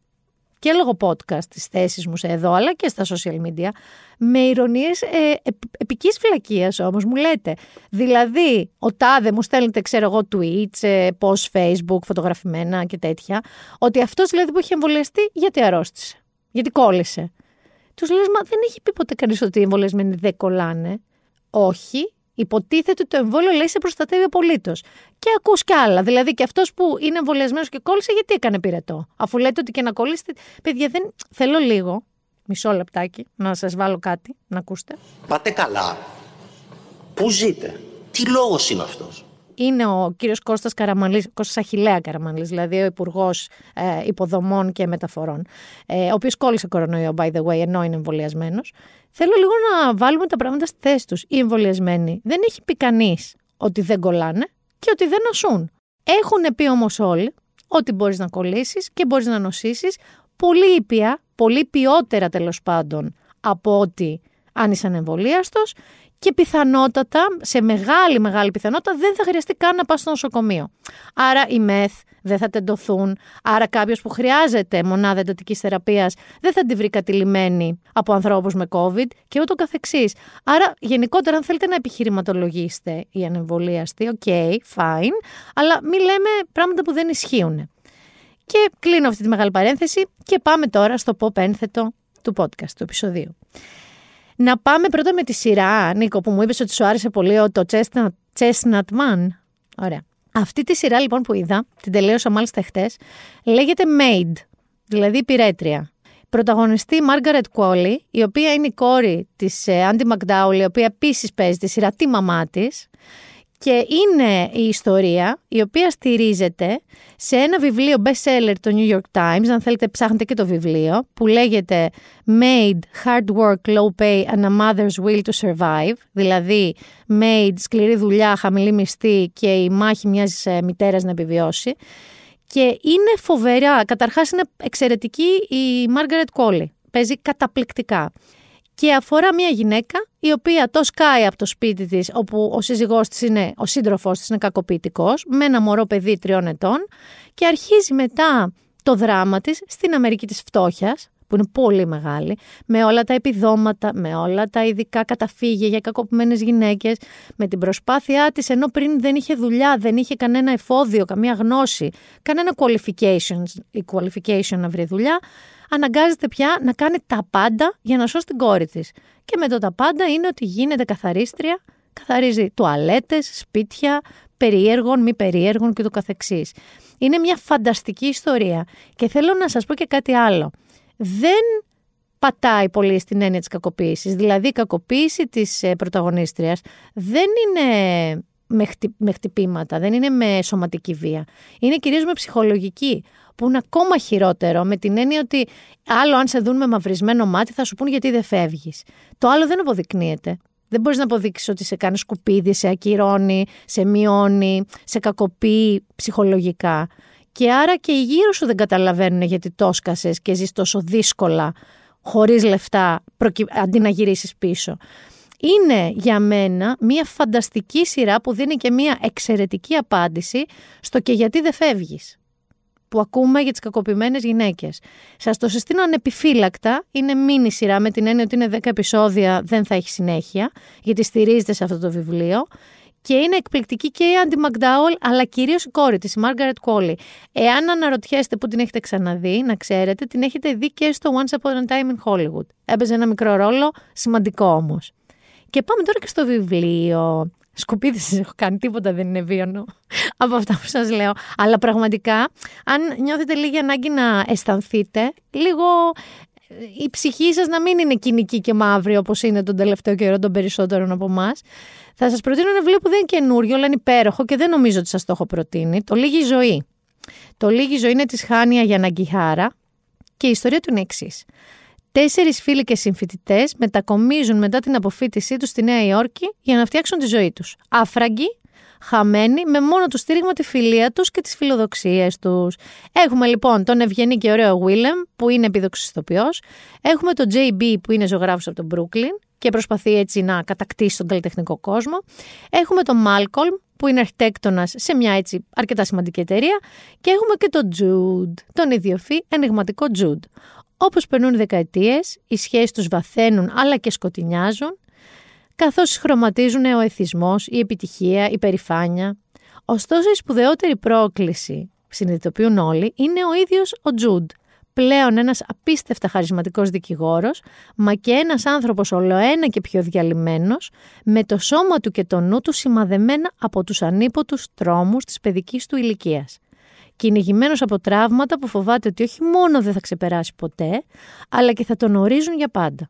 και λόγω podcast τις θέσεις μου σε εδώ, αλλά και στα social media, με ηρωνίες ε, επικής φυλακίας όμως μου λέτε. Δηλαδή, ο τάδε μου στέλνετε, ξέρω εγώ, tweets, ε, post facebook, φωτογραφημένα και τέτοια, ότι αυτός δηλαδή που έχει εμβολιαστεί, γιατί αρρώστησε, γιατί κόλλησε. Τους λες, μα δεν έχει πει ποτέ κανείς ότι οι εμβολιασμένοι δεν κολλάνε. Όχι, Υποτίθεται ότι το εμβόλιο λέει σε προστατεύει απολύτως. Και ακούς κι άλλα. Δηλαδή και αυτός που είναι εμβολιασμένος και κόλλησε, γιατί έκανε πυρετό; Αφού λέτε ότι και να κολλήσετε. Παιδιά, δεν. Θέλω λίγο, μισό λεπτάκι, να σας βάλω κάτι, να ακούσετε. Πάτε καλά. Πού ζείτε, τι λόγος είναι αυτός; Είναι ο κύριος Κώστας Καραμαλής, Κώστας Αχιλέα Καραμαλής, δηλαδή ο υπουργός ε, Υποδομών και Μεταφορών, ε, ο οποίος κόλλησε κορονοϊό, by the way, ενώ είναι εμβολιασμένος. Θέλω λίγο να βάλουμε τα πράγματα στη θέση τους. Οι εμβολιασμένοι δεν έχει πει κανείς ότι δεν κολλάνε και ότι δεν νοσούν. Έχουν πει όμως όλοι ότι μπορείς να κολλήσεις και μπορείς να νοσήσεις πολύ ήπια, πολύ ηπιότερα τέλος πάντων από ότι αν είσαι ανεμβολίαστος και πιθανότατα, σε μεγάλη μεγάλη πιθανότητα, δεν θα χρειαστεί καν να πας στο νοσοκομείο. Άρα οι μεθ δεν θα τεντωθούν, άρα κάποιος που χρειάζεται μονάδα εντατικής θεραπείας δεν θα τη βρει κατειλημμένη από ανθρώπους με COVID και ούτω καθεξής. Άρα γενικότερα αν θέλετε να επιχειρηματολογήσετε οι ανεμβολίαστοι, OK, okay, fine, αλλά μην λέμε πράγματα που δεν ισχύουν. Και κλείνω αυτή τη μεγάλη παρένθεση και πάμε τώρα στο pop ένθετο του podcast, του επεισοδίου. Να πάμε πρώτα με τη σειρά, Νίκο, που μου είπες ότι σου άρεσε πολύ το Chestnut, Chestnut Man. Ωραία. Αυτή τη σειρά λοιπόν που είδα, την τελείωσα μάλιστα χτες, λέγεται Maid, δηλαδή υπηρέτρια. Πρωταγωνιστή Μάργαρετ Κόλλι, η οποία είναι η κόρη της Άντι Μακδάουλ, η οποία επίσης παίζει τη σειρά τη μαμά της. Και είναι η ιστορία η οποία στηρίζεται σε ένα βιβλίο best seller του New York Times, αν θέλετε ψάχνετε και το βιβλίο, που λέγεται Made, Hard Work, Low Pay and a Mother's Will to Survive, δηλαδή Made, σκληρή δουλειά, χαμηλή μισθή και η μάχη μιας ε, μητέρας να επιβιώσει. Και είναι φοβερά, καταρχάς είναι εξαιρετική η Margaret Colley, παίζει καταπληκτικά και αφορά μια γυναίκα η οποία το σκάει από το σπίτι της όπου ο σύζυγός της είναι, ο σύντροφός της είναι κακοποιητικός με ένα μωρό παιδί τριών ετών και αρχίζει μετά το δράμα της στην Αμερική της φτώχειας που είναι πολύ μεγάλη, με όλα τα επιδόματα, με όλα τα ειδικά καταφύγια για κακοποιημένες γυναίκες, με την προσπάθειά της, ενώ πριν δεν είχε δουλειά, δεν είχε κανένα εφόδιο, καμία γνώση, κανένα qualification, η qualification να βρει δουλειά, αναγκάζεται πια να κάνει τα πάντα για να σώσει την κόρη της. Και με το τα πάντα είναι ότι γίνεται καθαρίστρια καθαρίζει τουαλέτες, σπίτια, περίεργων, μη περίεργων και το καθεξής. Είναι μια φανταστική ιστορία και θέλω να σας πω και κάτι άλλο. Δεν πατάει πολύ στην έννοια της κακοποίησης. Δηλαδή η κακοποίηση της ε, πρωταγωνίστριας δεν είναι με, με χτυπήματα, δεν είναι με σωματική βία. Είναι κυρίως με ψυχολογική, που είναι ακόμα χειρότερο, με την έννοια ότι άλλο αν σε δουν με μαυρισμένο μάτι θα σου πούν γιατί δεν φεύγεις. Το άλλο δεν αποδεικνύεται. Δεν μπορείς να αποδείξεις ότι σε κάνει σκουπίδι, σε ακυρώνει, σε μειώνει, σε κακοποιεί ψυχολογικά. Και άρα και οι γύρω σου δεν καταλαβαίνουν γιατί το και ζεις τόσο δύσκολα, χωρίς λεφτά, αντί να γυρίσεις πίσω είναι για μένα μια φανταστική σειρά που δίνει και μια εξαιρετική απάντηση στο και γιατί δεν φεύγεις που ακούμε για τις κακοποιημένες γυναίκες. Σας το συστήνω ανεπιφύλακτα, είναι μίνι σειρά με την έννοια ότι είναι 10 επεισόδια, δεν θα έχει συνέχεια, γιατί στηρίζεται σε αυτό το βιβλίο. Και είναι εκπληκτική και η Άντι Μακντάουλ, αλλά κυρίως η κόρη της, η Μάργαρετ Κόλλη. Εάν αναρωτιέστε πού την έχετε ξαναδεί, να ξέρετε, την έχετε δει και στο Once Upon a Time in Hollywood. Έπαιζε ένα μικρό ρόλο, σημαντικό όμως. Και πάμε τώρα και στο βιβλίο. Σκουπίδι δεν έχω κάνει, τίποτα δεν είναι βίωνο από αυτά που σας λέω. Αλλά πραγματικά, αν νιώθετε λίγη ανάγκη να αισθανθείτε, λίγο ε, η ψυχή σας να μην είναι κοινική και μαύρη όπως είναι τον τελευταίο καιρό των περισσότερων από εμάς. Θα σας προτείνω ένα βιβλίο που δεν είναι καινούριο, αλλά είναι υπέροχο και δεν νομίζω ότι σας το έχω προτείνει. Το Λίγη Ζωή. Το Λίγη Ζωή είναι της Χάνια Γιαναγκιχάρα και η ιστορία του είναι εξής. Τέσσερις φίλοι και συμφοιτητές μετακομίζουν μετά την αποφύτισή τους στη Νέα Υόρκη για να φτιάξουν τη ζωή τους. Άφραγγοι, χαμένοι, με μόνο το στήριγμα τη φιλία τους και τις φιλοδοξίες τους. Έχουμε λοιπόν τον ευγενή και ωραίο Βίλεμ, που είναι επίδοξο ηθοποιό. Έχουμε τον JB, που είναι ζωγράφος από τον Brooklyn και προσπαθεί έτσι να κατακτήσει τον καλλιτεχνικό κόσμο. Έχουμε τον Μάλκολμ, που είναι αρχιτέκτονας σε μια έτσι αρκετά σημαντική εταιρεία. Και έχουμε και τον Τζουντ, τον ιδιοφύ ενηγματικό Τζουντ. Όπως περνούν δεκαετίες, οι σχέσεις τους βαθαίνουν αλλά και σκοτεινιάζουν, καθώς χρωματίζουν ο εθισμός, η επιτυχία, η περηφάνεια. Ωστόσο, η σπουδαιότερη πρόκληση, συνειδητοποιούν όλοι, είναι ο ίδιος ο Τζουντ. Πλέον ένας απίστευτα χαρισματικός δικηγόρος, μα και ένας άνθρωπος ολοένα και πιο διαλυμένος, με το σώμα του και το νου του σημαδεμένα από τους ανίποτους τρόμους της παιδικής του ηλικίας κυνηγημένος από τραύματα που φοβάται ότι όχι μόνο δεν θα ξεπεράσει ποτέ, αλλά και θα τον ορίζουν για πάντα.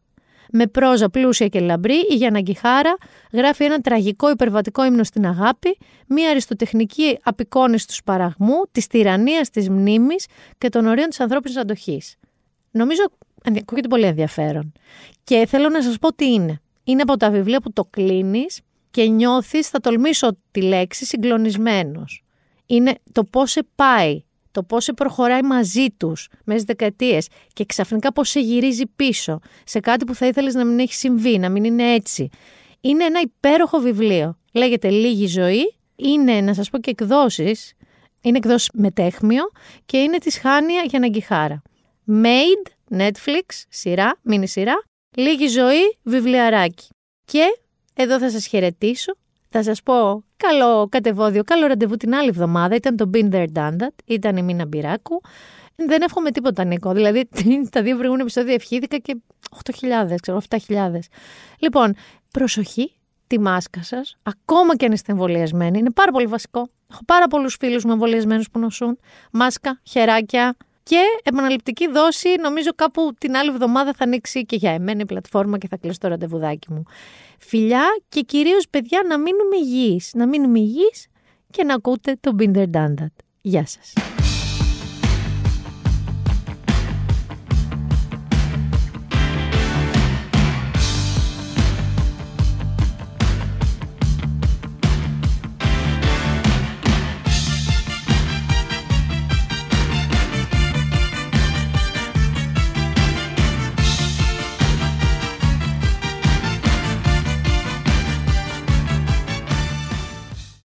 Με πρόζα πλούσια και λαμπρή, η Γιάννα Γκυχάρα γράφει ένα τραγικό υπερβατικό ύμνο στην αγάπη, μια αριστοτεχνική απεικόνηση του σπαραγμού, της τυραννίας της μνήμης και των ορίων της ανθρώπινης αντοχής. Νομίζω ακούγεται πολύ ενδιαφέρον. Και θέλω να σας πω τι είναι. Είναι από τα βιβλία που το κλείνεις και νιώθεις, θα τολμήσω τη λέξη, συγκλονισμένος είναι το πώς σε πάει, το πώς σε προχωράει μαζί τους μέσα στις δεκαετίες και ξαφνικά πώς σε γυρίζει πίσω σε κάτι που θα ήθελες να μην έχει συμβεί, να μην είναι έτσι. Είναι ένα υπέροχο βιβλίο. Λέγεται «Λίγη ζωή». Είναι, να σας πω και εκδόσεις, είναι εκδόσεις με τέχμιο και είναι της Χάνια για Ναγκιχάρα. Made, Netflix, σειρά, μίνι σειρά, Λίγη ζωή, βιβλιαράκι. Και εδώ θα σας χαιρετήσω θα σας πω καλό κατεβόδιο, καλό ραντεβού την άλλη εβδομάδα. Ήταν το Been There Done That, ήταν η Μίνα Μπυράκου. Δεν εύχομαι τίποτα, Νίκο. Δηλαδή, τα δύο προηγούμενα επεισόδια ευχήθηκα και 8.000, ξέρω, 7.000. Λοιπόν, προσοχή, τη μάσκα σας, ακόμα και αν είστε εμβολιασμένοι, είναι πάρα πολύ βασικό. Έχω πάρα πολλούς φίλους μου εμβολιασμένους που νοσούν. Μάσκα, χεράκια, και επαναληπτική δόση, νομίζω κάπου την άλλη εβδομάδα θα ανοίξει και για εμένα η πλατφόρμα και θα κλείσω το ραντεβουδάκι μου. Φιλιά και κυρίως παιδιά να μείνουμε υγιείς, να μείνουμε υγιείς και να ακούτε το Binder Done Γεια σας.